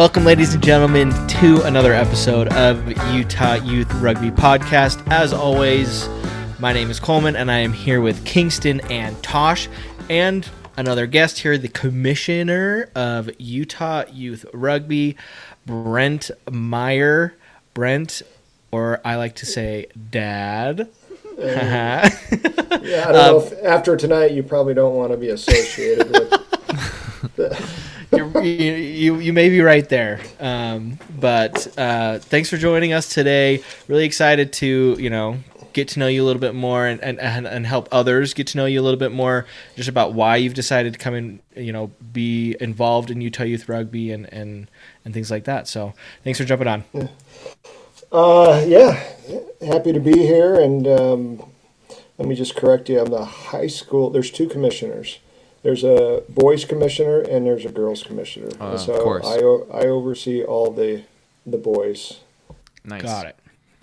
Welcome, ladies and gentlemen, to another episode of Utah Youth Rugby Podcast. As always, my name is Coleman, and I am here with Kingston and Tosh, and another guest here, the commissioner of Utah Youth Rugby, Brent Meyer. Brent, or I like to say Dad. Yeah, I don't um, know. If, after tonight, you probably don't want to be associated with. The, you, you you may be right there, um, but uh, thanks for joining us today. Really excited to you know get to know you a little bit more and, and, and, help others get to know you a little bit more just about why you've decided to come and you know be involved in Utah Youth Rugby and and and things like that. So thanks for jumping on. uh, yeah, happy to be here. And um, let me just correct you. I'm the high school. There's two commissioners. There's a boys commissioner and there's a girls commissioner. Uh, And so of course. I o- I oversee all the the boys. Nice. Got it.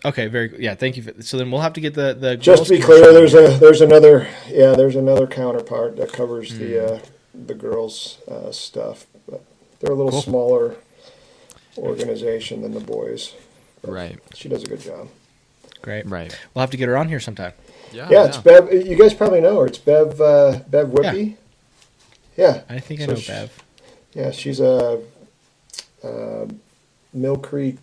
Okay, very good. Yeah, thank you. For, so then we'll have to get the the Just to be clear, there's a there's another yeah there's another counterpart that covers Hmm. the uh, the girls uh, stuff. But they're a little Cool. smaller organization than the boys. Right. She does a good job. great. Right. We'll have to get her on here sometime. Yeah. Yeah, it's Bev. You guys probably know her. It's Bev. Uh, Bev Uipi. Yeah. I think I So know she- Bev. Yeah, she's a, uh Millcreek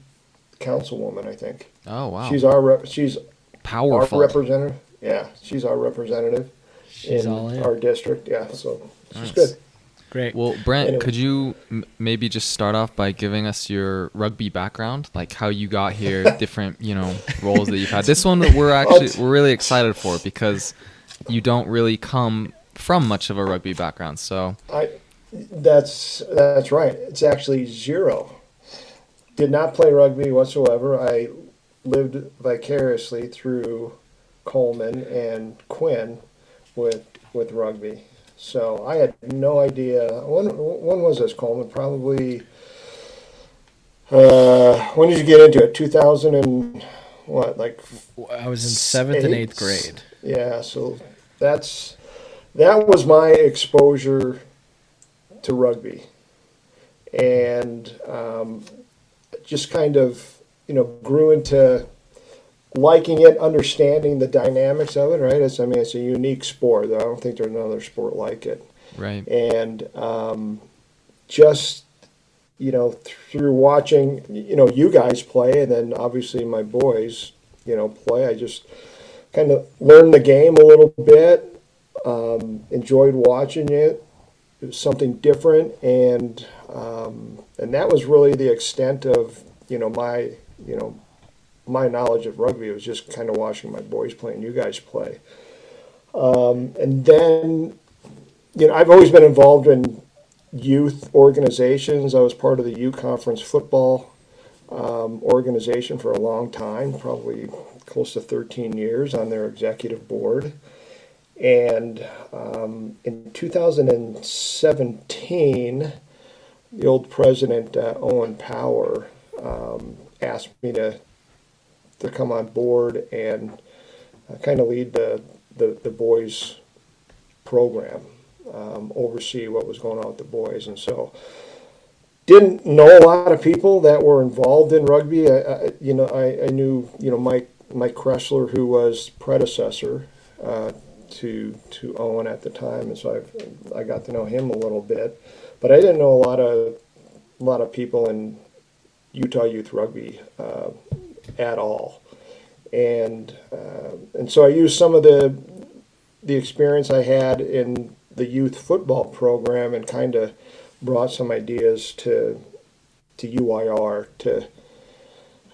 councilwoman. I think Oh wow. she's our rep- she's powerful. our representative. Yeah, she's our representative She's in, all in. our district. Yeah, so she's Nice. good. Great. well, Brent, Anyway. could you m- maybe just start off by giving us your rugby background, like how you got here, different you know roles that you've had. This one that we're actually we're really excited for because you don't really come from much of a rugby background. So I that's that's right. It's actually zero. Did not play rugby whatsoever. I lived vicariously through Coleman and Quinn with with rugby. So I had no idea. When when was this Coleman? Probably. Uh, when did you get into it? Two thousand and what? Like I was in seventh and eighth grade. yeah, so that's that was my exposure to rugby, and um, just kind of you know grew into liking it, understanding the dynamics of it. Right? It's I mean it's a unique sport. Though I don't think there's another sport like it right. and um, just you know through watching you know you guys play and then obviously my boys you know play i just kind of learned the game a little bit um, enjoyed watching it it was something different and um, and that was really the extent of you know my you know my knowledge of rugby it was just kind of watching my boys play and you guys play um, and then you know, I've always been involved in youth organizations. I was part of the U Conference football um, organization for a long time, probably close to 13 years on their executive board. And um, in 2017, the old president, uh, Owen Power, um, asked me to, to come on board and uh, kind of lead the, the, the boys program um, oversee what was going on with the boys. And so, didn't know a lot of people that were involved in rugby. I, I, you know, I, I knew you know Mike Mike Kressler, who was predecessor uh, to to Owen at the time, and so I I got to know him a little bit, but I didn't know a lot of a lot of people in Utah youth rugby uh, at all. And uh, and so I used some of the the experience I had in the youth football program and kind of brought some ideas to to UYR to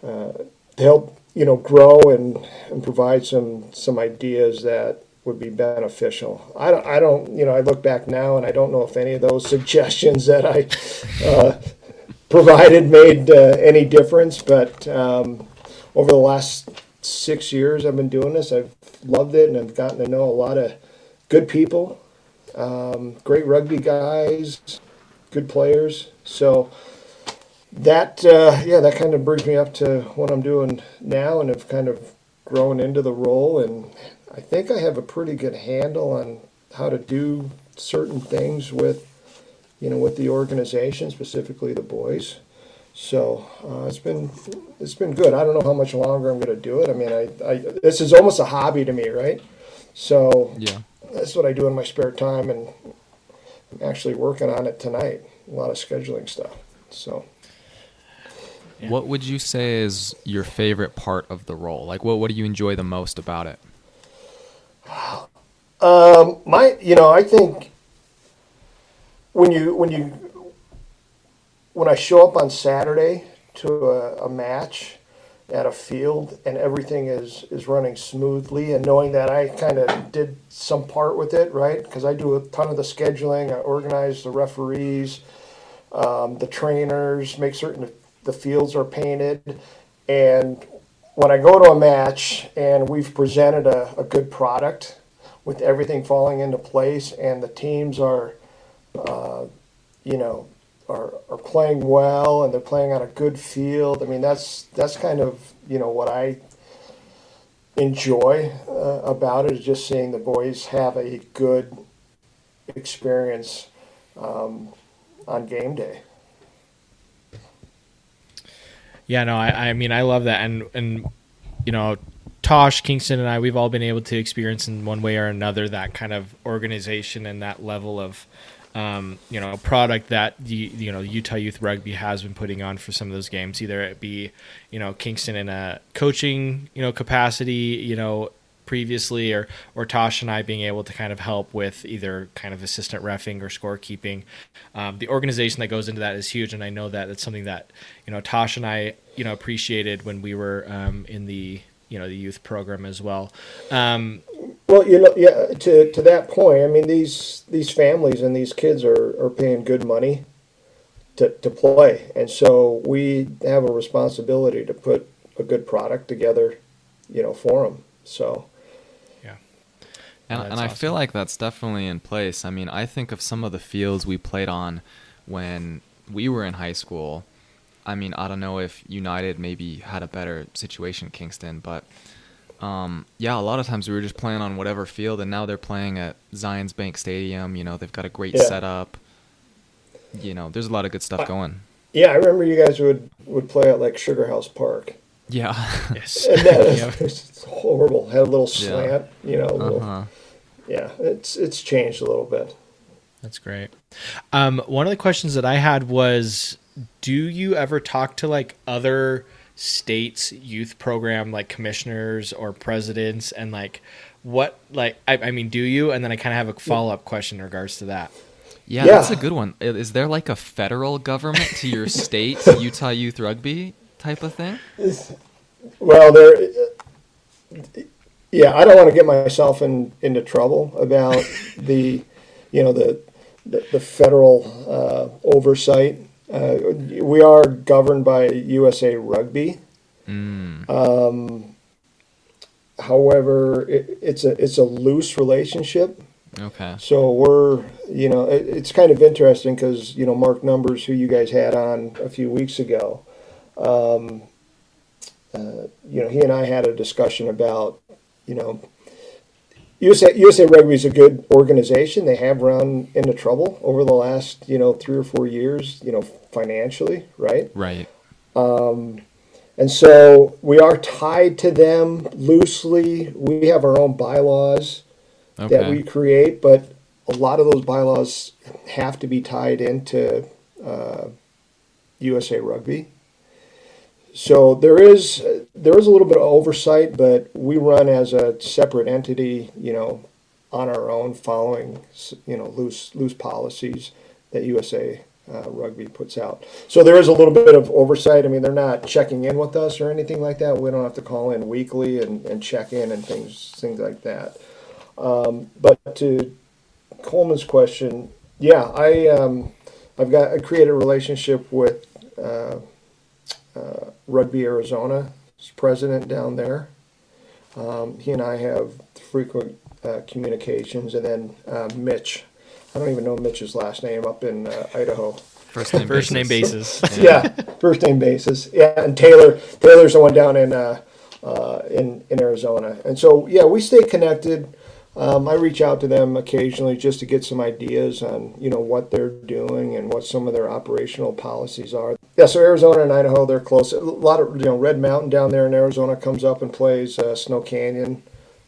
uh, to help you know grow and, and provide some some ideas that would be beneficial. I don't, I don't you know I look back now and I don't know if any of those suggestions that I uh, provided made uh, any difference, but um, over the last six years I've been doing this, I've loved it and I've gotten to know a lot of good people, um, great rugby guys, good players. So that uh, yeah, that kind of brings me up to what I'm doing now, and have kind of grown into the role. And I think I have a pretty good handle on how to do certain things with you know with the organization, specifically the boys. So uh, it's been it's been good. I don't know how much longer I'm going to do it. I mean, I, I this is almost a hobby to me, right? So Yeah. that's what I do in my spare time, and I'm actually working on it tonight. A lot of scheduling stuff. So Yeah. What would you say is your favorite part of the role? Like, what what do you enjoy the most about it? um, my, you know, I think when you when you when I show up on Saturday to a, a match at a field and everything is is running smoothly and knowing that I kind of did some part with it, right? Because I do a ton of the scheduling, I organize the referees, um, the trainers, make certain that the fields are painted, and when I go to a match and we've presented a, a good product with everything falling into place and the teams are, uh, you know, are, are playing well and they're playing on a good field. I mean, that's that's kind of you know what I enjoy uh, about it is just seeing the boys have a good experience um, on game day. Yeah, no, I, I mean, I love that, and and you know, Tosh Kingston and I, we've all been able to experience in one way or another that kind of organization and that level of, um, you know, product that the you know Utah Youth Rugby has been putting on for some of those games. Either it be, you know, Kingston in a coaching you know capacity, you know, previously, or or Tosh and I being able to kind of help with either kind of assistant refing or scorekeeping. Um, the organization that goes into that is huge, and I know that it's something that you know Tosh and I you know appreciated when we were um, in the you know the youth program as well. Um, Well, you know, yeah. To to that point, I mean these these families and these kids are, are paying good money to to play, and so we have a responsibility to put a good product together, you know, for them. So And, That's and I feel like that's definitely in place. I mean, I think of some of the fields we played on when we were in high school. I mean, I don't know if United maybe had a better situation at Kingston, but um, yeah, a lot of times we were just playing on whatever field, and now they're playing at Zions Bank Stadium. You know, they've got a great Yeah. setup. You know, there's a lot of good stuff going. yeah, I remember you guys would would play at like Sugar House Park, Yeah. yes, and that Yep. was horrible. Had a little Yeah. slant, you know. little- uh-huh. Yeah, it's it's changed a little bit. That's great. Um, one of the questions that I had was, do you ever talk to like other states' youth program like commissioners or presidents and like what like I, I mean, do you? And then I kind of have a follow up question in regards to that. Yeah, Yeah. that's a good one. Is there like a federal government to your state, Utah Youth Rugby type of thing? Well, there. Yeah, I don't want to get myself in into trouble about the, you know, the the, the federal uh, oversight. Uh, we are governed by USA Rugby. Mm. However, it, it's a it's a loose relationship. Okay. So we're, you know, it, it's kind of interesting because you know Mark Numbers, who you guys had on a few weeks ago, um, uh, you know, he and I had a discussion about, you know, USA USA Rugby is a good organization. They have run into trouble over the last, you know, three or four years, you know, financially, right? Right. And so we are tied to them loosely. We have our own bylaws that we create, but a lot of those bylaws have to be tied into uh, USA Rugby. So there is there is a little bit of oversight, but we run as a separate entity, you know, on our own, following you know loose loose policies that USA uh, Rugby puts out. So there is a little bit of oversight. I mean, they're not checking in with us or anything like that. We don't have to call in weekly and, and check in and things things like that. Um, but to Coleman's question, yeah, I um, I've got I created a relationship with uh, uh, Rugby Arizona's president down there. Um, he and I have frequent uh, communications, and then uh, Mitch. I don't even know Mitch's last name up in uh, Idaho. First name First basis. name basis. Yeah, first name basis. Yeah, and Taylor Taylor's the one down in uh, uh, in in Arizona, and so yeah, we stay connected. Um, I reach out to them occasionally just to get some ideas on you know what they're doing and what some of their operational policies are. Yeah, so Arizona and Idaho, they're close. A lot of you know, Red Mountain down there in Arizona comes up and plays uh, Snow Canyon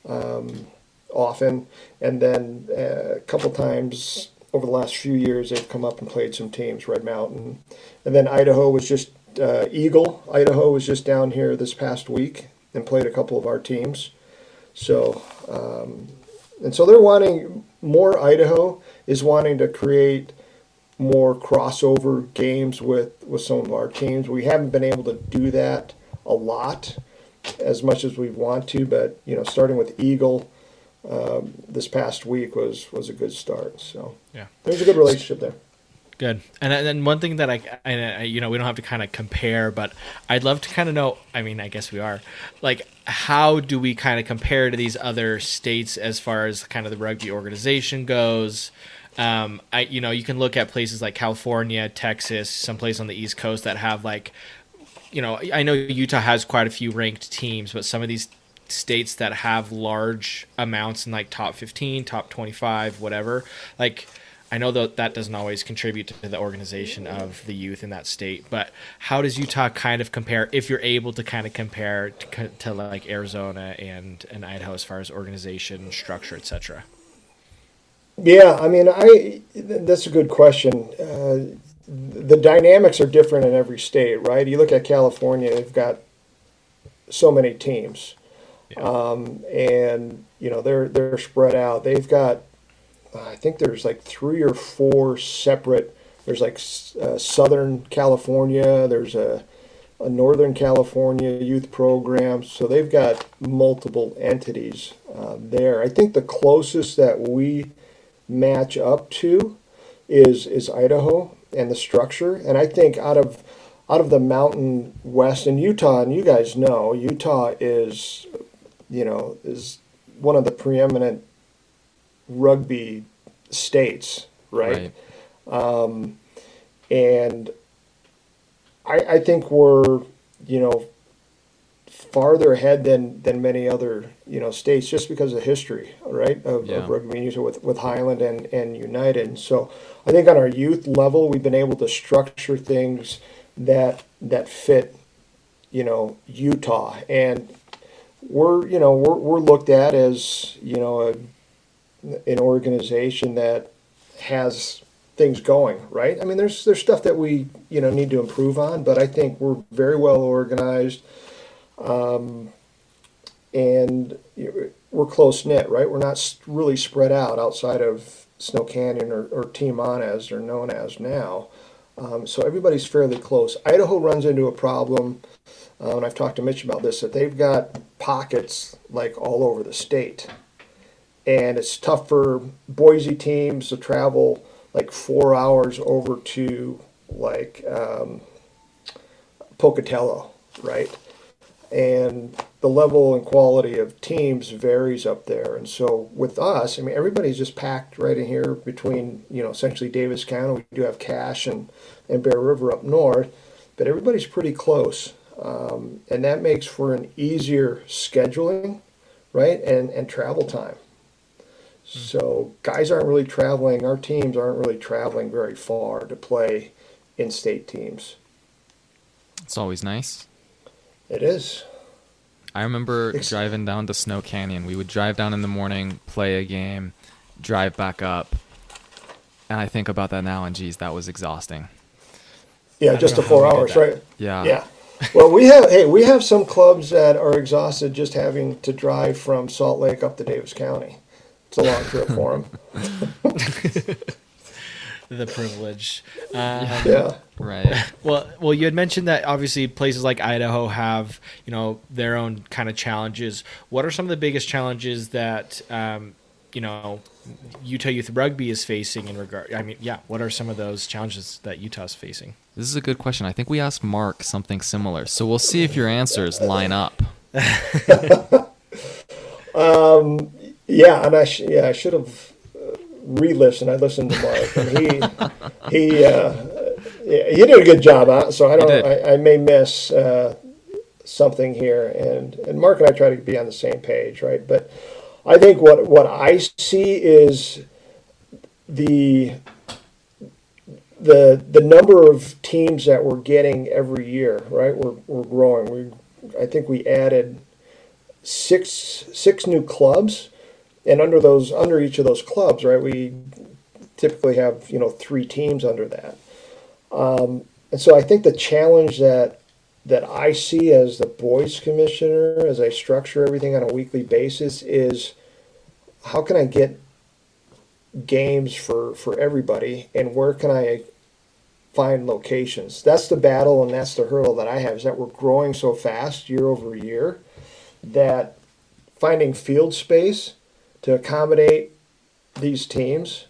um, often, and then uh, a couple times over the last few years they've come up and played some teams. Red Mountain, and then Idaho was just uh, Eagle. Idaho was just down here this past week and played a couple of our teams. So, um, and so they're wanting more. Idaho is wanting to create more crossover games with, with some of our teams. We haven't been able to do that a lot as much as we want to, but you know, starting with Eagle um, this past week was was a good start. So yeah, there's a good relationship there. Good. And then one thing that I, I, you know, we don't have to kind of compare, but I'd love to kind of know. I mean, I guess we are. Like, how do we kind of compare to these other states as far as kind of the rugby organization goes? Um, I, you know, you can look at places like California, Texas, some place on the East Coast that have like, you know, I know Utah has quite a few ranked teams, but some of these states that have large amounts in like top 15, top 25, whatever, like, I know that that doesn't always contribute to the organization of the youth in that state, but how does Utah kind of compare, if you're able to kind of compare to, to like Arizona and, and Idaho as far as organization, structure, etc.? Yeah, I mean, I that's a good question. Uh, the dynamics are different in every state, right? You look at California; they've got so many teams, yeah. um, and you know they're they're spread out. They've got, I think there's like three or four separate. There's like uh, Southern California. There's a a Northern California youth program. So they've got multiple entities uh, there. I think the closest that we match up to is is Idaho and the structure. And I think out of out of the Mountain West and Utah, and you guys know Utah is, you know, is one of the preeminent rugby states, right? right. Um, and I, I think we're, you know, farther ahead than than many other you know states just because of history, right? Of, yeah. of rugby union with with Highland and and United. And so I think on our youth level, we've been able to structure things that that fit, you know, Utah, and we're you know we're we're looked at as you know a, an organization that has things going right. I mean, there's there's stuff that we you know need to improve on, but I think we're very well organized. Um, and we're close knit, right? We're not really spread out outside of Snow Canyon or, or Team On as they're known as now. Um, so everybody's fairly close. Idaho runs into a problem, uh, and I've talked to Mitch about this, that they've got pockets like all over the state. And it's tough for Boise teams to travel like four hours over to like um, Pocatello, right? And the level and quality of teams varies up there. And so with us, I mean, everybody's just packed right in here between, you know, essentially Davis County. We do have Cache and, and Bear River up north, but everybody's pretty close. Um, and that makes for an easier scheduling, right? And, and travel time. Hmm. So guys aren't really traveling, our teams aren't really traveling very far to play in state teams. It's always nice. It is. I remember it's... driving down to Snow Canyon. We would drive down in the morning, play a game, drive back up. And I think about that now, and geez, that was exhausting. Yeah, just the four hours, right? Yeah. Yeah. Well, we have hey, we have some clubs that are exhausted just having to drive from Salt Lake up to Davis County. It's a long trip for them. the privilege. Um, yeah. Right. Well, well, you had mentioned that obviously places like Idaho have you know their own kind of challenges. What are some of the biggest challenges that um, you know Utah Youth Rugby is facing in regard? I mean, yeah. What are some of those challenges that Utah's facing? This is a good question. I think we asked Mark something similar, so we'll see if your answers line up. um, yeah, and I sh- yeah I should have re-listen. I listened to Mark, and he he uh, he did a good job. So I don't. I, I, may miss uh, something here, and and Mark and I try to be on the same page, right? But I think what what I see is the the the number of teams that we're getting every year, right? We're we're growing. We I think we added six six new clubs, and under those under each of those clubs, right? We typically have you know three teams under that, um, and so I think the challenge that that I see as the boys commissioner, as I structure everything on a weekly basis, is how can I get games for for everybody, and where can I find locations? That's the battle, and that's the hurdle that I have. Is that we're growing so fast year over year that finding field space to accommodate these teams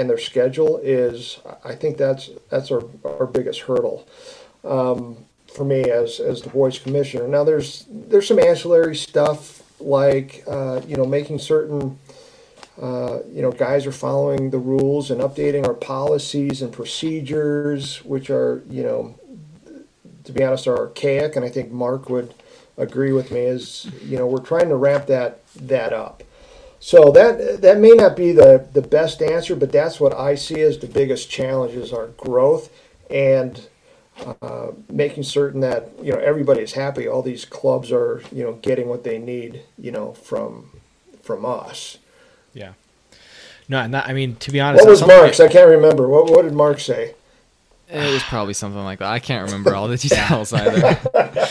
and their schedule is I think that's that's our, our biggest hurdle um, for me as as the boys commissioner. Now there's there's some ancillary stuff like uh, you know making certain uh, you know guys are following the rules and updating our policies and procedures, which are you know to be honest are archaic, and I think Mark would agree with me. Is you know we're trying to ramp that that up. So that that may not be the, the best answer, but that's what I see as the biggest challenges are growth and uh, making certain that you know everybody is happy. All these clubs are you know getting what they need you know from from us. Yeah. No, and that, I mean to be honest, what was Mark's? I can't remember. What what did Mark say? It was probably something like that. I can't remember all the details either.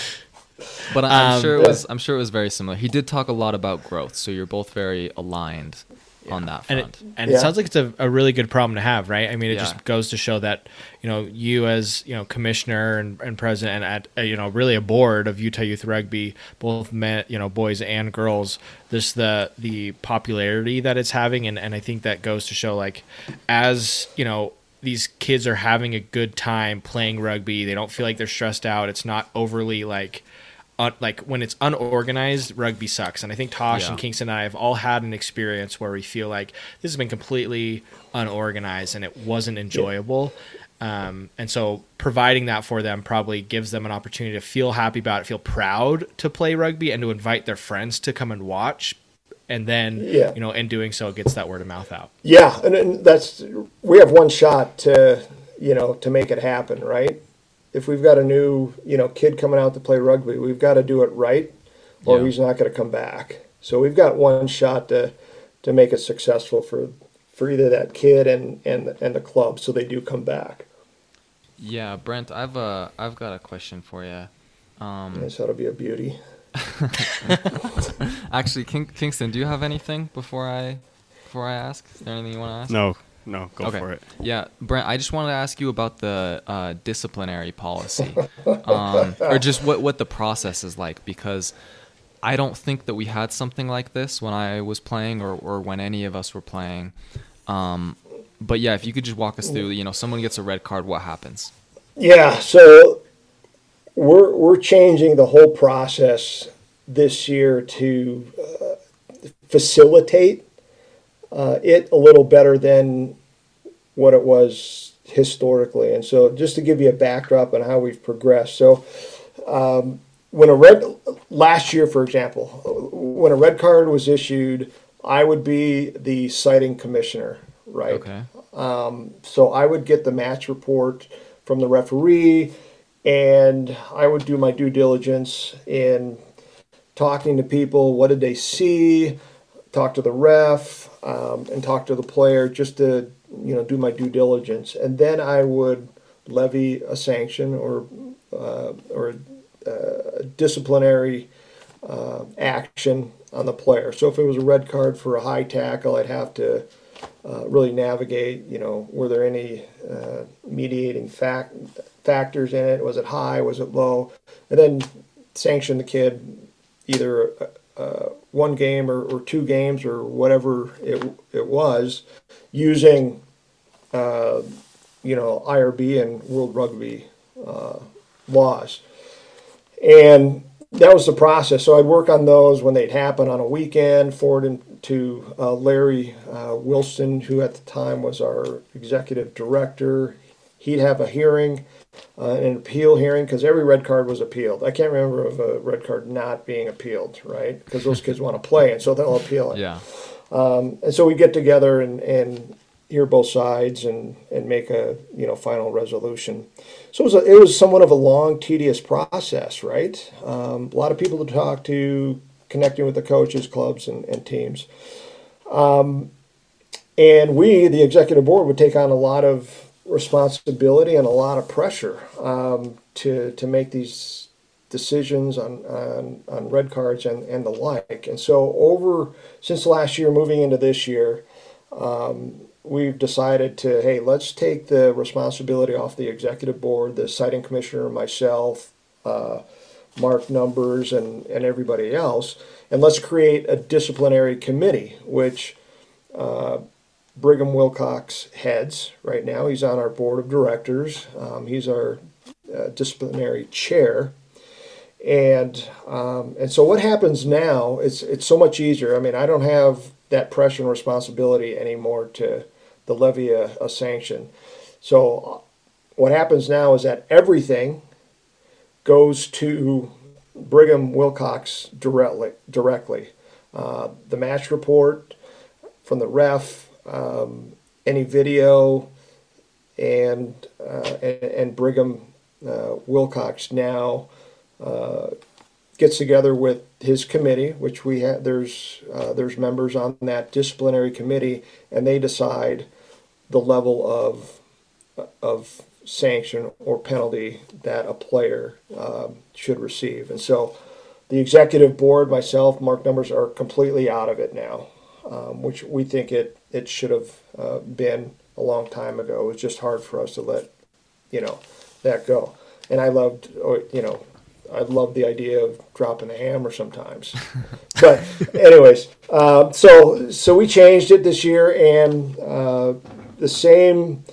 But I'm um, sure it was. I'm sure it was very similar. He did talk a lot about growth, so you're both very aligned yeah. on that front. And, it, and yeah. it, sounds like it's a, a, really good problem to have, right? I mean, it yeah. just goes to show that you know you as you know commissioner and, and president and at uh, you know really a board of Utah Youth Rugby, both men, you know boys and girls. This the the popularity that it's having, and and I think that goes to show like as you know these kids are having a good time playing rugby. They don't feel like they're stressed out. It's not overly like un, like when it's unorganized, rugby sucks. And I think Tosh yeah. and Kingston and I have all had an experience where we feel like this has been completely unorganized and it wasn't enjoyable. Um, and so providing that for them probably gives them an opportunity to feel happy about it, feel proud to play rugby, and to invite their friends to come and watch. And then, yeah. you know, in doing so, it gets that word of mouth out. Yeah, and, and that's we have one shot to, you know, to make it happen, right? If we've got a new you know kid coming out to play rugby, we've got to do it right, or yeah. he's not going to come back. So we've got one shot to to make it successful for for either that kid and and and the club, so they do come back. Yeah, Brent, I've uh I've got a question for you. Um, yes, that'll be a beauty. Actually, King, Kingston, do you have anything before I before I ask? Is there anything you want to ask? No, no, go okay. for it. Yeah, Brent, I just wanted to ask you about the uh, disciplinary policy, um, or just what what the process is like, because I don't think that we had something like this when I was playing, or or when any of us were playing. Um, but yeah, if you could just walk us through, you know, someone gets a red card, what happens? Yeah, so we're we're changing the whole process this year to uh, facilitate uh, it a little better than what it was historically. And so, just to give you a backdrop on how we've progressed. So, um, when a red last year, for example, when a red card was issued, I would be the citing commissioner, right? Okay. Um, so I would get the match report from the referee, and I would do my due diligence in talking to people. What did they see? Talk to the ref um, and talk to the player just to you know do my due diligence, and then I would levy a sanction or uh, or uh, disciplinary uh, action on the player. So if it was a red card for a high tackle, I'd have to uh, really navigate. You know, were there any uh, mediating fact factors in it? Was it high? Was it low? And then sanction the kid either uh, one game or, or, two games or whatever it, it was using uh, you know IRB and World Rugby uh, laws, and that was the process. So I'd work on those when they'd happen on a weekend, forward to uh, Larry uh, Wilson, who at the time was our executive director. He'd have a hearing uh, an appeal hearing because every red card was appealed. I can't remember of a red card not being appealed, right? Because those kids want to play, and so they'll appeal it. Yeah. Um, and so we get together and, and hear both sides and, and make a you know final resolution. So it was a, it was somewhat of a long, tedious process, right? Um, a lot of people to talk to, connecting with the coaches, clubs, and, and teams. Um, and we, the executive board, would take on a lot of responsibility and a lot of pressure um, to to make these decisions on, on, on red cards and, and the like. And so over since last year, moving into this year, um, we've decided to hey, let's take the responsibility off the executive board, the citing commissioner, myself, uh, Mark Numbers, and and everybody else, and let's create a disciplinary committee, which. Uh, Brigham Wilcox heads right now. He's on our board of directors. Um, he's our uh, disciplinary chair. And um, and so what happens now? It's it's so much easier. I mean, I don't have that pressure and responsibility anymore to the levy a, a sanction. So what happens now is that everything goes to Brigham Wilcox directly. Directly, uh, the match report from the ref, um, any video, and uh, and, and, Brigham uh, Wilcox now uh, gets together with his committee, which we have. There's uh, there's members on that disciplinary committee, and they decide the level of of sanction or penalty that a player um, should receive. And so, the executive board, myself, Mark Numbers, are completely out of it now um, which we think it it should have uh, been a long time ago. It was just hard for us to let you know that go. And I loved, you know, I loved the idea of dropping a hammer sometimes. but anyways, uh, so so we changed it this year, and uh, the same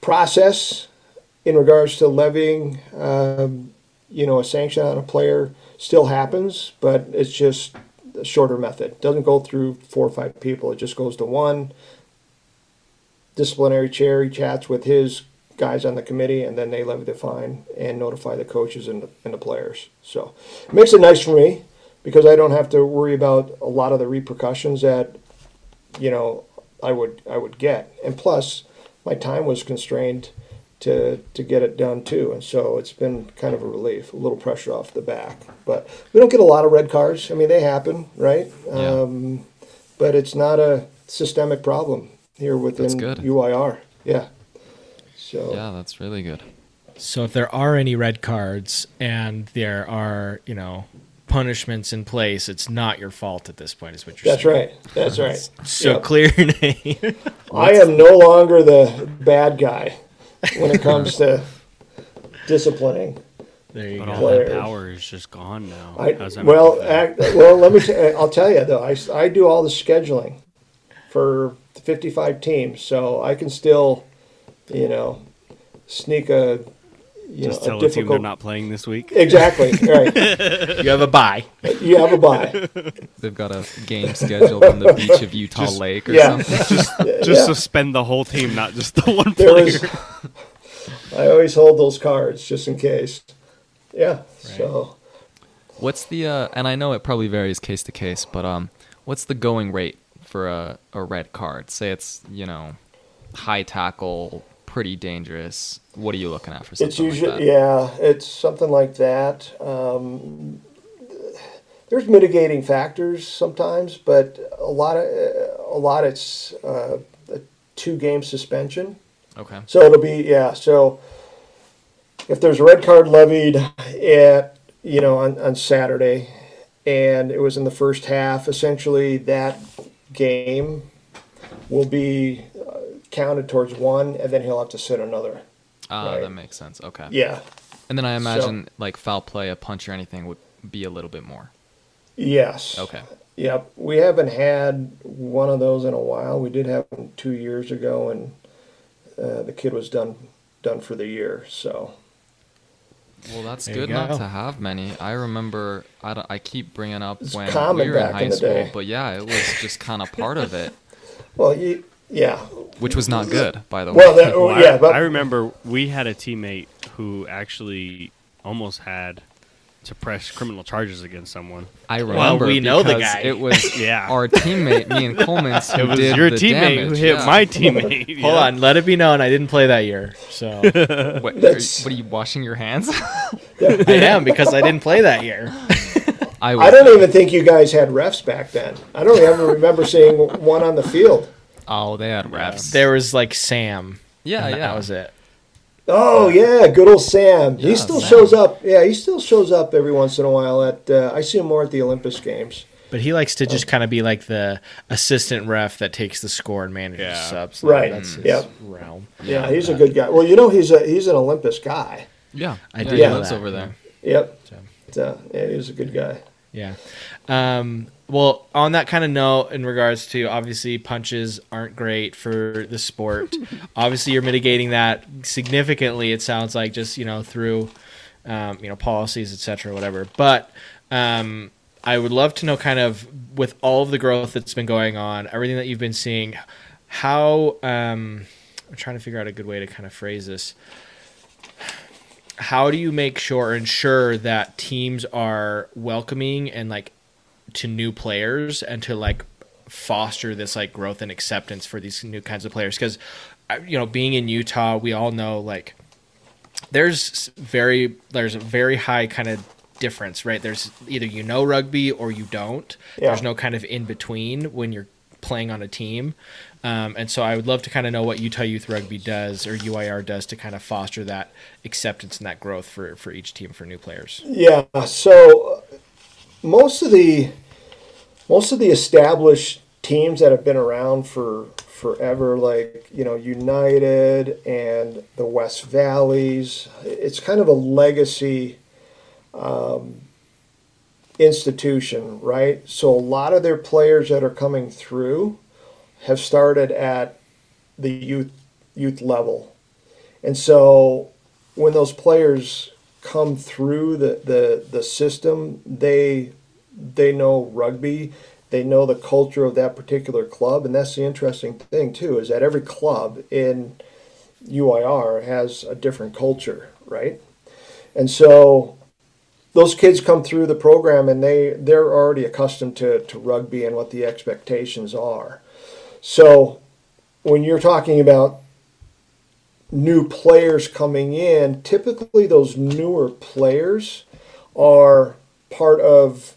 process in regards to levying, um, you know, a sanction on a player still happens, but it's just a shorter method. Doesn't go through four or five people. It just goes to one disciplinary chair. He chats with his guys on the committee, and then they levy the fine and notify the coaches and the, and the players. So it makes it nice for me because I don't have to worry about a lot of the repercussions that you know I would I would get. And plus, my time was constrained to to get it done too. And so it's been kind of a relief, a little pressure off the back. But we don't get a lot of red cards. I mean, they happen, right? Yeah. Um, but it's not a systemic problem here within UYR. Yeah. So yeah, that's really good. So if there are any red cards and there are, you know, punishments in place, it's not your fault at this point, is what you're That's saying. That's right. That's right. So yep. clear name. I am no longer the bad guy when it comes to disciplining. There you but go. all that power is just gone now. I, well, act, well, let me. T- I'll tell you though. I, I do all the scheduling for the 55 teams, so I can still, you know, sneak a. You just know, tell a, difficult... team they're not playing this week. Exactly. Right. you have a bye. You have a bye. They've got a game scheduled on the beach of Utah just, Lake or yeah. something. Just, just yeah. suspend the whole team, not just the one there player. Was, I always hold those cards just in case. Yeah. Right. So. What's the uh, and I know it probably varies case to case, but um, what's the going rate for a, a red card? Say it's you know, high tackle, pretty dangerous. What are you looking at for something it's usually, like that? Yeah, it's something like that. Um, there's mitigating factors sometimes, but a lot of a lot it's uh, a two game suspension. Okay. So it'll be yeah. So if there's a red card levied at you know on, on Saturday, and it was in the first half, essentially that game will be uh, counted towards one, and then he'll have to sit another. Ah, uh, right? that makes sense. Okay. Yeah. And then I imagine so, like foul play, a punch or anything would be a little bit more. Yes. Okay. Yep. We haven't had one of those in a while. We did have them two years ago, and uh, the kid was done done for the year. So. Well, that's there good not to have many. I remember I, don't, I keep bringing up it's when we were in high in school, day. but yeah, it was just kind of part of it. well, you, yeah. Which was not good, by the well, way. That, oh, well, yeah, but I remember we had a teammate who actually almost had to press criminal charges against someone. I remember. we know the because guy. It was Yeah. our teammate, me and Coleman's, who It was did your the teammate damage. who hit yeah. my teammate. Hold on, let it be known I didn't play that year. So What, are, you- what are you washing your hands? I am because I didn't play that year. I, I don't even think you guys had refs back then. I don't even remember seeing one on the field. Oh, they had refs. There was like Sam. yeah, yeah. That was it. Oh yeah, good old Sam. he still Sam. shows up. Yeah, he still shows up every once in a while. At uh, I see him more at the Olympus games. But he likes to just kind of be like the assistant ref that takes the score and manages Yeah. subs. Right. That's his Yep. realm. Yeah, he's a good guy. Well, you know he's a he's an Olympus guy. Yeah, I yeah, did he know lives that, over there. Yep. So. Uh, yeah, he's a good guy. Yeah. Um, well, on that kind of note, in regards to obviously punches aren't great for the sport. obviously, you're mitigating that significantly. It sounds like just you know through um, you know policies, etc., whatever. But um, I would love to know, kind of, with all of the growth that's been going on, everything that you've been seeing, how um, I'm trying to figure out a good way to kind of phrase this how do you make sure or ensure that teams are welcoming and like to new players and to like foster this like growth and acceptance for these new kinds of players because you know being in utah we all know like there's very there's a very high kind of difference right there's either you know rugby or you don't Yeah. there's no kind of in between when you're playing on a team um, and so i would love to kind of know what utah youth rugby does or uyr does to kind of foster that acceptance and that growth for for each team for new players Yeah. So uh, most of the most of the established teams that have been around for forever, like you know United and the West Valleys, it's kind of a legacy um, institution, right? So a lot of their players that are coming through have started at the youth youth level, and so when those players come through the, the, the system, they they know rugby, they know the culture of that particular club, and that's the interesting thing too, is that every club in UYR has a different culture, right? And so those kids come through the program and they, they're already accustomed to, to rugby and what the expectations are. So when you're talking about new players coming in, typically those newer players are part of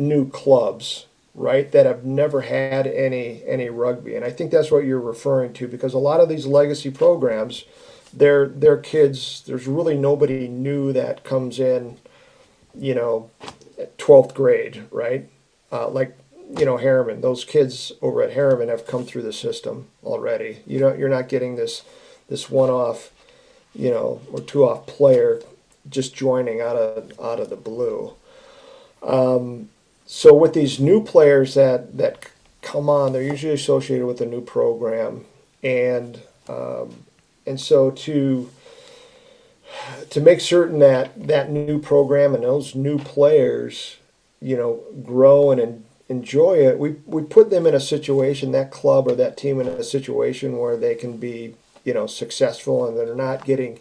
new clubs, right? That have never had any any rugby. And I think that's what you're referring to because a lot of these legacy programs, their their kids, there's really nobody new that comes in, you know, 12th grade, right? Uh, like you know Herriman, those kids over at Herriman have come through the system already. You know, you're not getting this this one-off, you know, or two-off player just joining out of out of the blue. Um, so with these new players that that come on, they're usually associated with a new program, and um, and so to to make certain that that new program and those new players, you know, grow and en- enjoy it, we we put them in a situation, that club or that team in a situation where they can be, you know, successful and they're not getting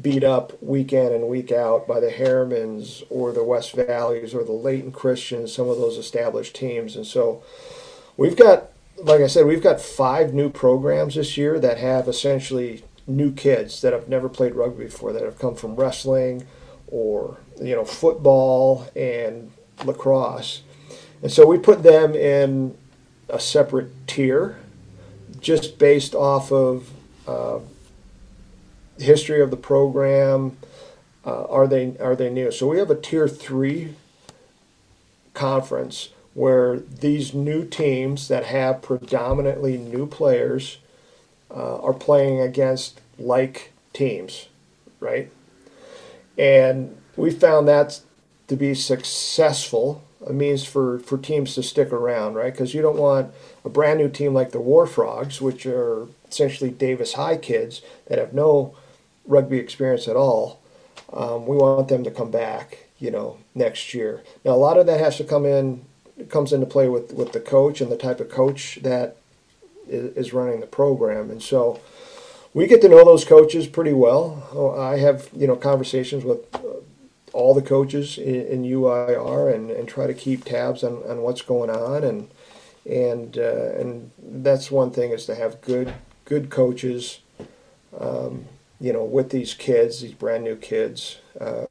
beat up week in and week out by the Herrimans or the West Valleys or the Layton Christians, some of those established teams. And so we've got, like I said, we've got five new programs this year that have essentially new kids that have never played rugby before, that have come from wrestling or, you know, football and lacrosse. And so we put them in a separate tier just based off of uh, history of the program. Uh, are they are they new? So we have a tier three conference where these new teams that have predominantly new players uh, are playing against like teams, right? And we found that to be successful. A means for, for teams to stick around, right? Because you don't want a brand new team like the War Frogs, which are essentially Davis High kids that have no rugby experience at all. Um, we want them to come back, you know, next year. Now a lot of that has to come in, comes into play with with the coach and the type of coach that is, is running the program, and so we get to know those coaches pretty well. Oh, I have you know conversations with uh, all the coaches in, in UYR and, and try to keep tabs on, on what's going on and and uh, and that's one thing is to have good good coaches, um, you know, with these kids, these brand new kids, uh,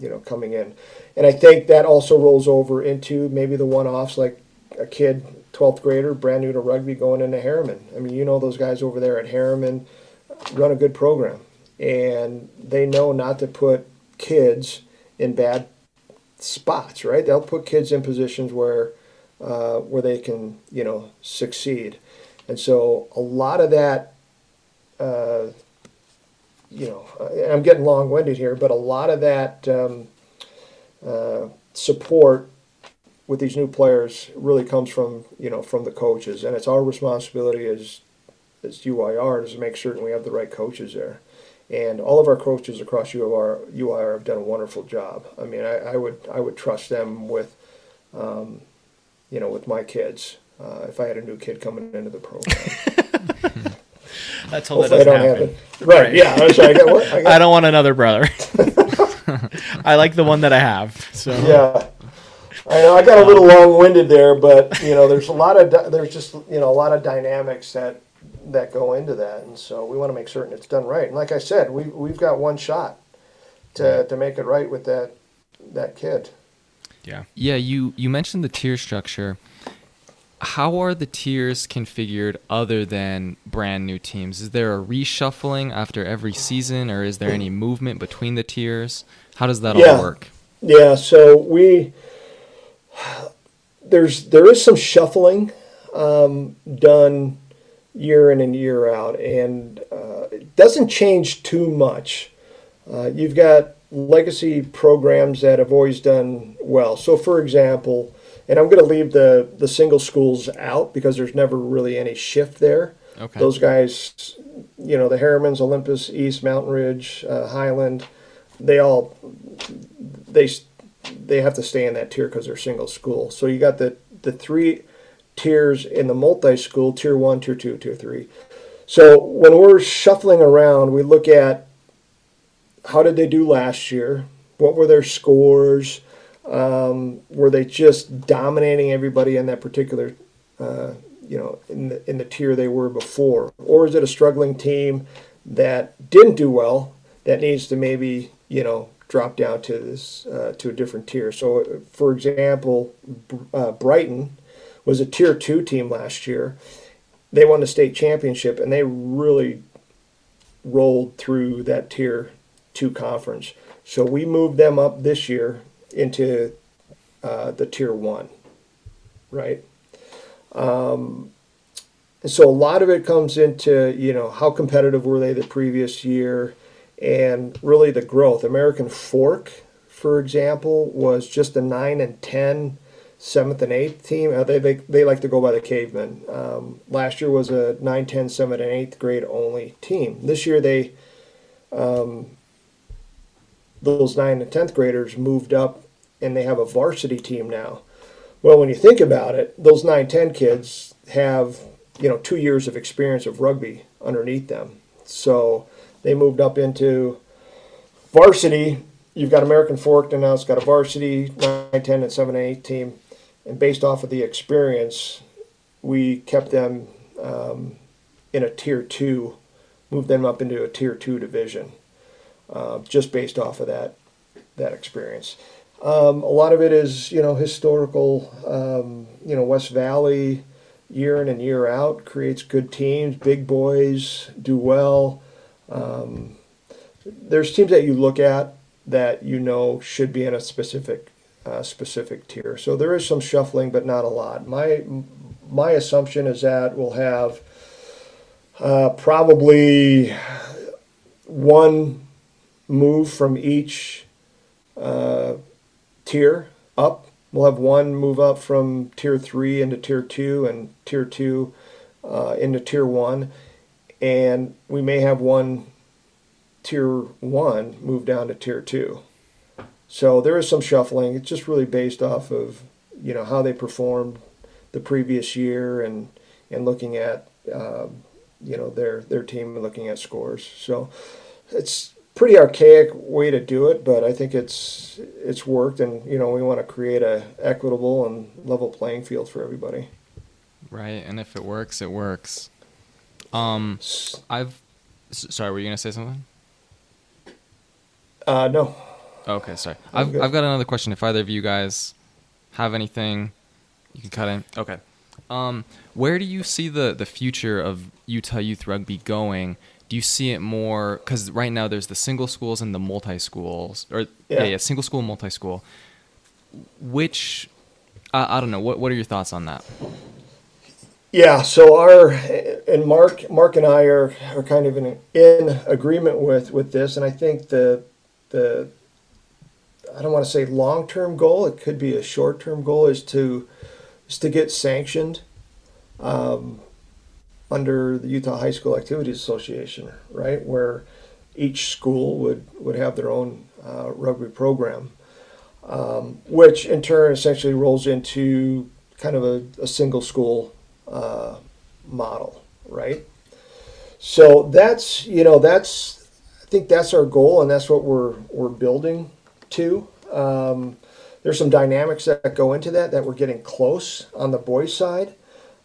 you know, coming in, and I think that also rolls over into maybe the one-offs like a kid, twelfth grader, brand new to rugby, going into Herriman. I mean, you know, those guys over there at Herriman run a good program, and they know not to put kids in bad spots, right? They'll put kids in positions where uh, where they can, you know, succeed. And so a lot of that, uh, you know, I'm getting long-winded here, but a lot of that um, uh, support with these new players really comes from, you know, from the coaches, and it's our responsibility as as UYR to make certain we have the right coaches there. And all of our coaches across UYR, UYR have done a wonderful job. I mean, I, I would I would trust them with, um, you know, with my kids. Uh, if I had a new kid coming into the program, Let's hope that Hopefully I doesn't don't have happen. it. Right? Yeah. I'm sorry. I, got, what? I, got, I don't want another brother. I like the one that I have. So Yeah. I know I got a little um, long-winded there, but you know, there's a lot of di- there's just you know a lot of dynamics that that go into that, and so we want to make certain it's done right. And like I said, we we've got one shot to to make it right with that that kid. yeah. Yeah, you you mentioned the tier structure. How are the tiers configured other than brand new teams? Is there a reshuffling after every season or is there any movement between the tiers? How does that Yeah. all work? Yeah, so we there's there is some shuffling um, done year in and year out, and uh, it doesn't change too much. Uh, you've got legacy programs that have always done well. So, for example, and I'm going to leave the the single schools out because there's never really any shift there. Okay. Those guys, you know, the Herrimans, Olympus, East, Mountain Ridge, uh, Highland, they all they they have to stay in that tier because they're single school. So you got the the three tiers in the multi school: tier one, tier two, tier three. So when we're shuffling around, we look at how did they do last year? What were their scores? Um, were they just dominating everybody in that particular, uh, you know, in the in the tier they were before, or is it a struggling team that didn't do well that needs to maybe you know drop down to this uh, to a different tier? So, for example, uh, Brighton was a tier two team last year. They won the state championship, and they really rolled through that tier two conference. So we moved them up this year into uh, the tier one, right? Um, and so a lot of it comes into you know how competitive were they the previous year, and really the growth. American Fork, for example, was just a nine and ten seventh and eighth team. Uh, they, they, they like to go by the cavemen. Um, last year was a 9, 10, 7, and 8th grade only team. This year they, um, those 9 and 10th graders moved up and they have a varsity team now. Well, when you think about it, those 9, 10 kids have, you know, two years of experience of rugby underneath them. So they moved up into varsity. You've got American Fork, and now it's got a varsity 9, 10, and 7, and 8 team and based off of the experience, we kept them um, in a tier two, moved them up into a tier two division, uh, just based off of that that experience. Um, a lot of it is you know historical. Um, you know West Valley, year in and year out, creates good teams. Big boys do well. Um, there's teams that you look at that you know should be in a specific uh, specific tier. So there is some shuffling, but not a lot. My my assumption is that we'll have uh, probably one move from each uh, tier up. We'll have one move up from tier three into tier two, and tier two uh, into tier one, and we may have one tier one move down to tier two. So there is some shuffling. It's just really based off of you know how they performed the previous year and and looking at um, you know their their team and looking at scores. So it's pretty archaic way to do it, but I think it's it's worked, and you know we want to create a equitable and level playing field for everybody. Right, and if it works, it works. Um, I've sorry, were you gonna say something? Uh, no. Okay, sorry. I've I've got another question. If either of you guys have anything, you can cut in. Okay. Um, where do you see the the future of Utah youth rugby going? Do you see it more because right now there's the single schools and the multi schools, or yeah. yeah, yeah, single school, multi school. Which uh, I don't know. What what are your thoughts on that? Yeah, so our and Mark Mark and I are, are kind of in in agreement with with this, and I think the the I don't want to say long term goal. It could be a short term goal is to is to get sanctioned um, under the Utah High School Activities Association, right, where each school would would have their own uh, rugby program, um, which in turn essentially rolls into kind of a, a single school uh, model, right? So that's you know that's I think that's our goal, and that's what we're we're building to. Um, there's some dynamics that go into that that we're getting close on the boys' side.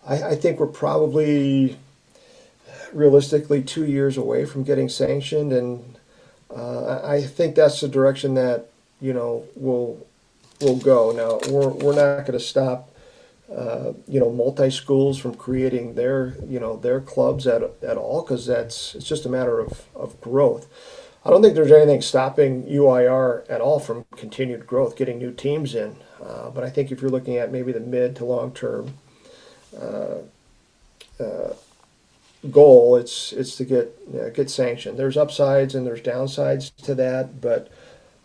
I, I think we're probably realistically two years away from getting sanctioned, and uh, I think that's the direction that you know will will go. Now we're we're not going to stop. Uh, you know, multi schools from creating their, you know, their clubs at, at all because that's it's just a matter of, of growth. I don't think there's anything stopping UYR at all from continued growth, getting new teams in. Uh, but I think if you're looking at maybe the mid to long term goal, it's it's to get you know, get sanctioned. There's upsides and there's downsides to that, but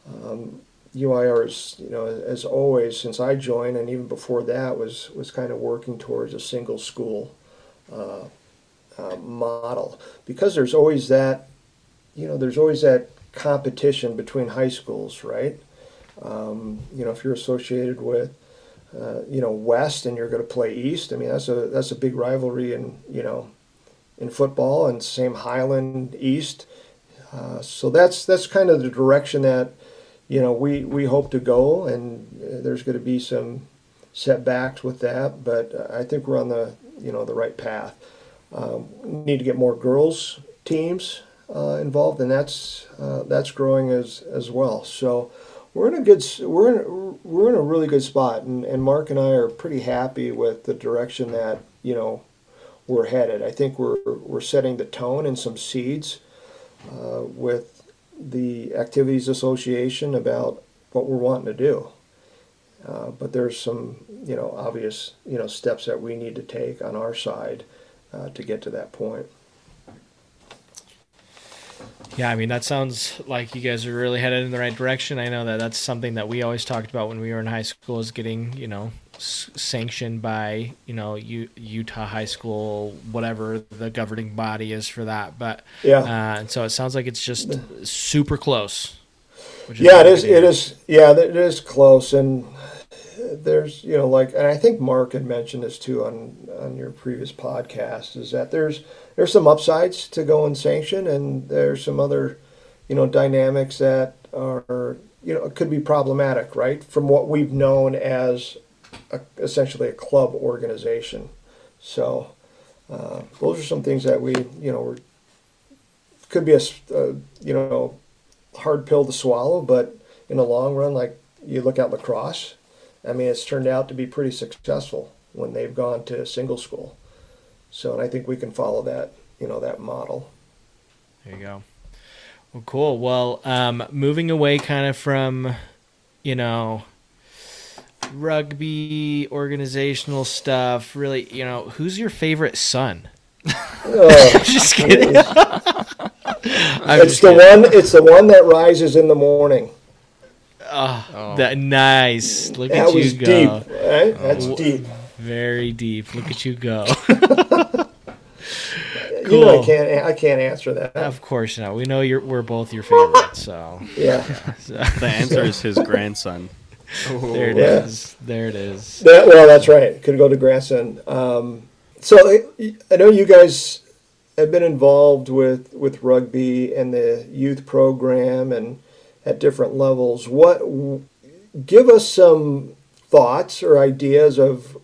um, UYR is you know as always since I joined and even before that was was kind of working towards a single school uh, uh, model because there's always that you know, there's always that competition between high schools, right? Um, you know, if you're associated with, uh, you know, West and you're going to play East, I mean, that's a that's a big rivalry in you know, in football, and same Highland East. Uh, so that's that's kind of the direction that you know we we hope to go, and uh, there's going to be some setbacks with that, but I think we're on the you know the right path. Um, need to get more girls teams uh, involved, and that's uh, that's growing as as well. So we're in a good we're in we're in a really good spot, and, and Mark and I are pretty happy with the direction that you know we're headed. I think we're we're setting the tone and some seeds uh, with the activities association about what we're wanting to do. Uh, but there's some, you know, obvious, you know, steps that we need to take on our side uh, to get to that point. Yeah, I mean that sounds like you guys are really headed in the right direction. I know that that's something that we always talked about when we were in high school is getting, you know, s- sanctioned by, you know, U- Utah high school, whatever the governing body is for that. But yeah, uh, and so it sounds like it's just super close. yeah, it is. It is. Yeah, it is close, and there's you know like, and I think Mark had mentioned this too on on your previous podcast is that there's there's some upsides to going sanction, and there's some other, you know, dynamics that are, you know, could be problematic, right? From what we've known as a, essentially a club organization. So uh, those are some things that we, you know, could be a, you know, hard pill to swallow, but in the long run, like you look at lacrosse, I mean, it's turned out to be pretty successful when they've gone to single school. So, and I think we can follow that, you know, that model. There you go. Well, cool. Well, um, moving away kind of from, you know, rugby organizational stuff. Really, you know, who's your favorite son? Uh, just kidding. it's just the kidding. one. It's the one that rises in the morning. Oh, oh. that nice! Look that at you go. Deep, right? That's oh. deep. Very deep. Look at you go. cool. You know, I can't. I can't answer that. Of course not. We know you're. We're both your favorite. So yeah. yeah so. The answer is his grandson. There it yeah. is. There it is. That, well, that's right. Could go to grandson. Um, so I know you guys have been involved with, with rugby and the youth program and at different levels. What give us some thoughts or ideas of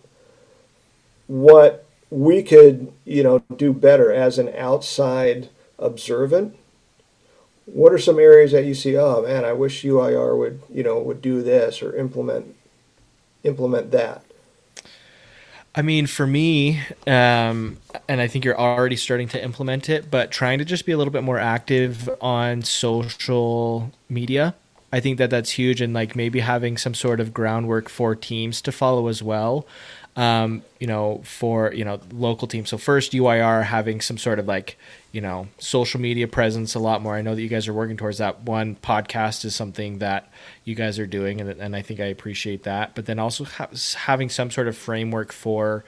what we could, you know, do better as an outside observant. What are some areas that you see? Oh man, I wish UYR would, you know, would do this or implement implement that. I mean, for me, um, and I think you're already starting to implement it, but trying to just be a little bit more active on social media. I think that that's huge, and like maybe having some sort of groundwork for teams to follow as well um, you know, for you know local teams. So first, UYR having some sort of like you know social media presence a lot more. I know that you guys are working towards that. One podcast is something that you guys are doing, and, and I think I appreciate that. But then also ha- having some sort of framework for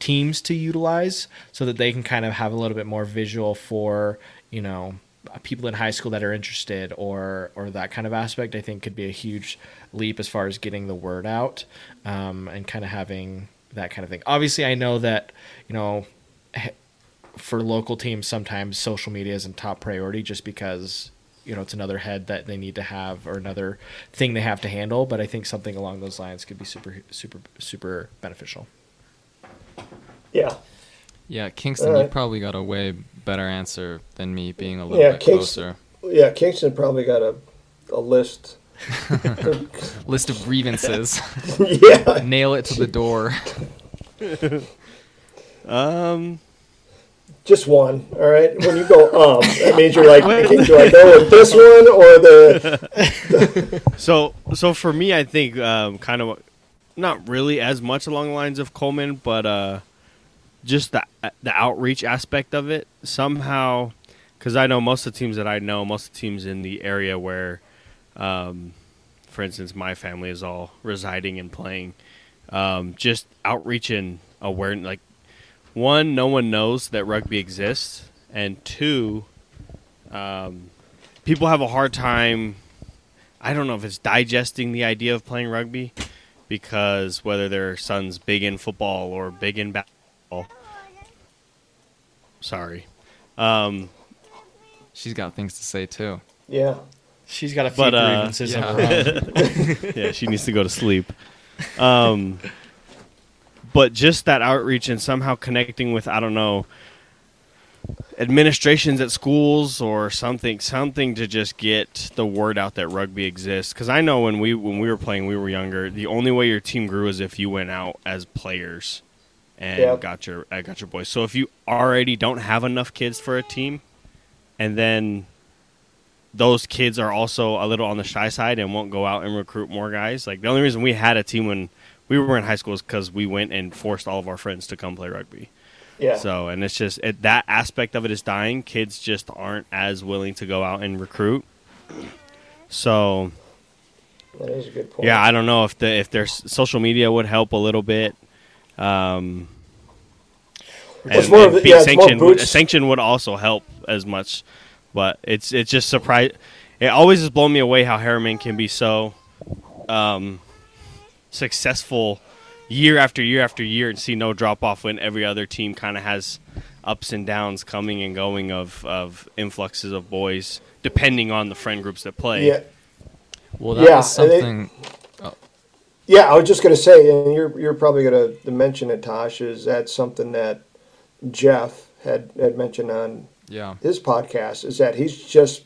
teams to utilize so that they can kind of have a little bit more visual for you know people in high school that are interested or or that kind of aspect i think could be a huge leap as far as getting the word out um, and kind of having that kind of thing. Obviously, I know that you know for local teams sometimes social media isn't top priority just because you know it's another head that they need to have or another thing they have to handle. But I think something along those lines could be super super super beneficial. Yeah. Yeah, Kingston, uh, you probably got a way better answer than me being a little yeah, bit Kingston, closer. Yeah, Kingston probably got a a list List of grievances. yeah. Nail it to the door. um. Just one, all right. When you go um, that means you're like, do I go with this one or the? the... so, so for me, I think um, kind of not really as much along the lines of Coleman, but uh, just the the outreach aspect of it somehow. Because I know most of the teams that I know, most of the teams in the area where um, for instance, my family is all residing and playing. Um, just outreach and awareness. Like, one, no one knows that rugby exists, and two, um, people have a hard time. I don't know if it's digesting the idea of playing rugby because whether their son's big in football or big in basketball. Sorry. Um, She's got things to say too. Yeah. She's got a few but, uh, grievances yeah. yeah, she needs to go to sleep. Um, but just that outreach and somehow connecting with I don't know administrations at schools or something something to just get the word out that rugby exists because i know when we when we were playing we were younger the only way your team grew is if you went out as players and yep. got your uh, got your boys so if you already don't have enough kids for a team and then those kids are also a little on the shy side and won't go out and recruit more guys. Like the only reason we had a team when we were in high school is because we went and forced all of our friends to come play rugby. Yeah. So and it's just it, that aspect of it is dying. Kids just aren't as willing to go out and recruit. So. That is a good point. Yeah, I don't know if the if their social media would help a little bit. Um, and, more and the, yeah, sanction, would, sanction would also help as much but it's it's just surprise. It always has blown me away how Herriman can be so um, successful year after year after year and see no drop off when every other team kind of has ups and downs coming and going of, of influxes of boys depending on the friend groups that play. Yeah. Well, that yeah, something. oh. Yeah, I was just going to say, and you're you're probably going to mention it, Tosh. Is that something that Jeff had had mentioned on yeah. his podcast is that he's just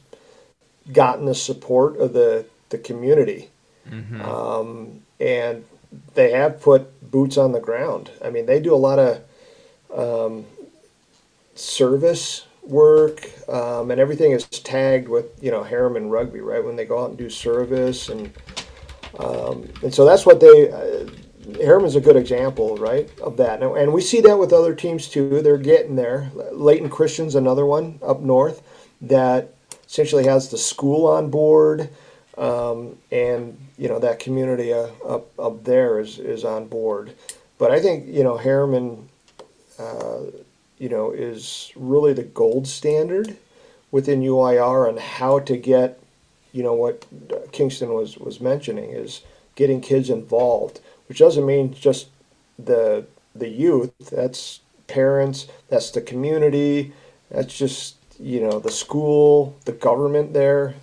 gotten the support of the the community, mm-hmm. um, and they have put boots on the ground. I mean, they do a lot of um, service work, um, and everything is tagged with you know Herriman Rugby, right? When they go out and do service, and um, and so that's what they. Uh, Herriman's a good example, right, of that. And, we see that with other teams too. They're getting there. Layton Christian's another one up north that essentially has the school on board, um, and you know that community uh, up up there is is on board. But I think you know Herriman, uh, you know, is really the gold standard within UYR on how to get, you know, what Kingston was was mentioning is getting kids involved which doesn't mean just the the youth. That's parents. That's the community. That's just you know the school, the government there.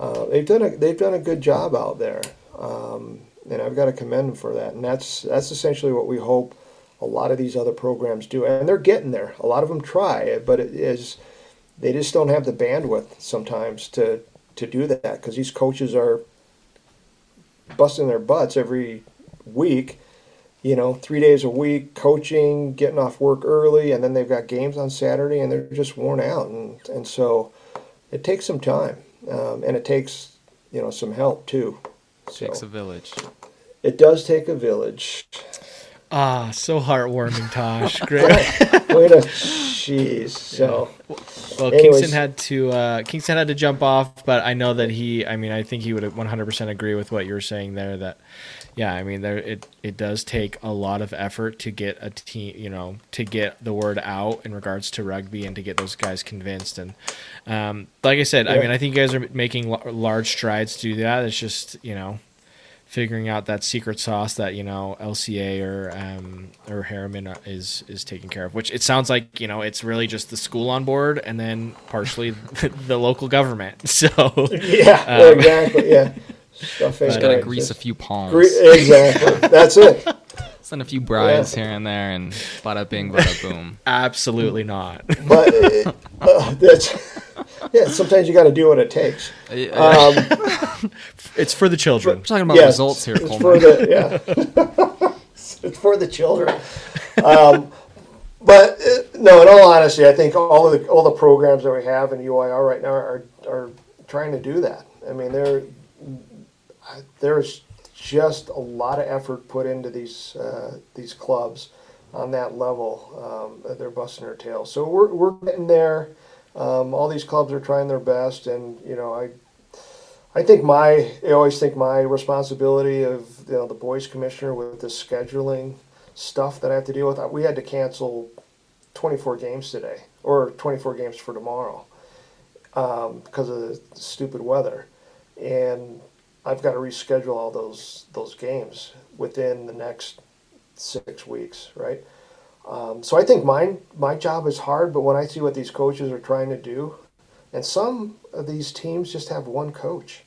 Uh, they've done a they've done a good job out there, um, and I've got to commend them for that. And that's that's essentially what we hope a lot of these other programs do, and they're getting there. A lot of them try, but it is they just don't have the bandwidth sometimes to to do that because these coaches are busting their butts every week you know, three days a week, coaching, getting off work early, and then they've got games on Saturday, and they're just worn out, and and so it takes some time, um, and it takes you know some help too. So, takes a village. It does take a village. Ah, so heartwarming, Tosh. Great. Wait a jeez. So, well, anyways. Kingston had to uh, Kingston had to jump off, but I know that he. I mean, I think he would 100% agree with what you were saying there. That yeah, I mean, there it it does take a lot of effort to get a team, you know, to get the word out in regards to rugby and to get those guys convinced. And um, like I said, yeah. I mean, I think you guys are making l- large strides to do that. It's just you know, figuring out that secret sauce that you know LCA or um, or Herriman is is taking care of. Which it sounds like you know it's really just the school on board and then partially the local government. So yeah, um, exactly. Yeah. Stuff Just gotta grease a few palms. Gre- exactly. That's it. Send a few brides yeah. here and there, and bada bing, bada boom. Absolutely not. But uh, uh, that's yeah. Sometimes you got to do what it takes. Um, it's for the children. We're talking about yes, results here, it's For the, yeah. it's for the children. Um, but uh, no, in all honesty, I think all the all the programs that we have in UYR right now are are trying to do that. I mean, they're there's just a lot of effort put into these uh, these clubs on that level. Um, they're busting their tails, so we're we're getting there. Um, all these clubs are trying their best, and you know I. I think my, I always think my responsibility of you know the boys commissioner with the scheduling stuff that I have to deal with. We had to cancel 24 games today, or 24 games for tomorrow, um, because of the stupid weather, and I've got to reschedule all those those games within the next six weeks, right? Um, so I think mine my job is hard, but when I see what these coaches are trying to do, and some of these teams just have one coach,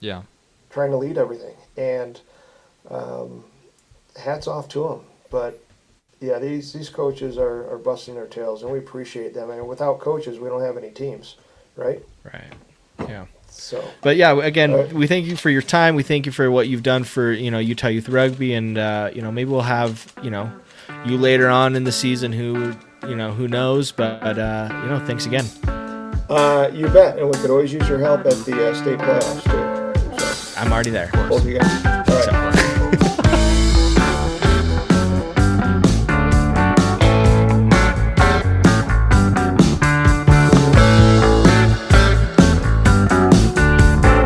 yeah, trying to lead everything, and um, hats off to them. But yeah, these these coaches are, are busting their tails, and we appreciate them. And without coaches, we don't have any teams, right? Right. Yeah. So, but yeah, again, right. we thank you for your time. We thank you for what you've done for you know Utah Youth Rugby, and uh, you know maybe we'll have you know you later on in the season. Who you know who knows? But uh, you know, thanks again. Uh, you bet, and we could always use your help at the uh, state playoffs too. So. I'm already there. Both you guys.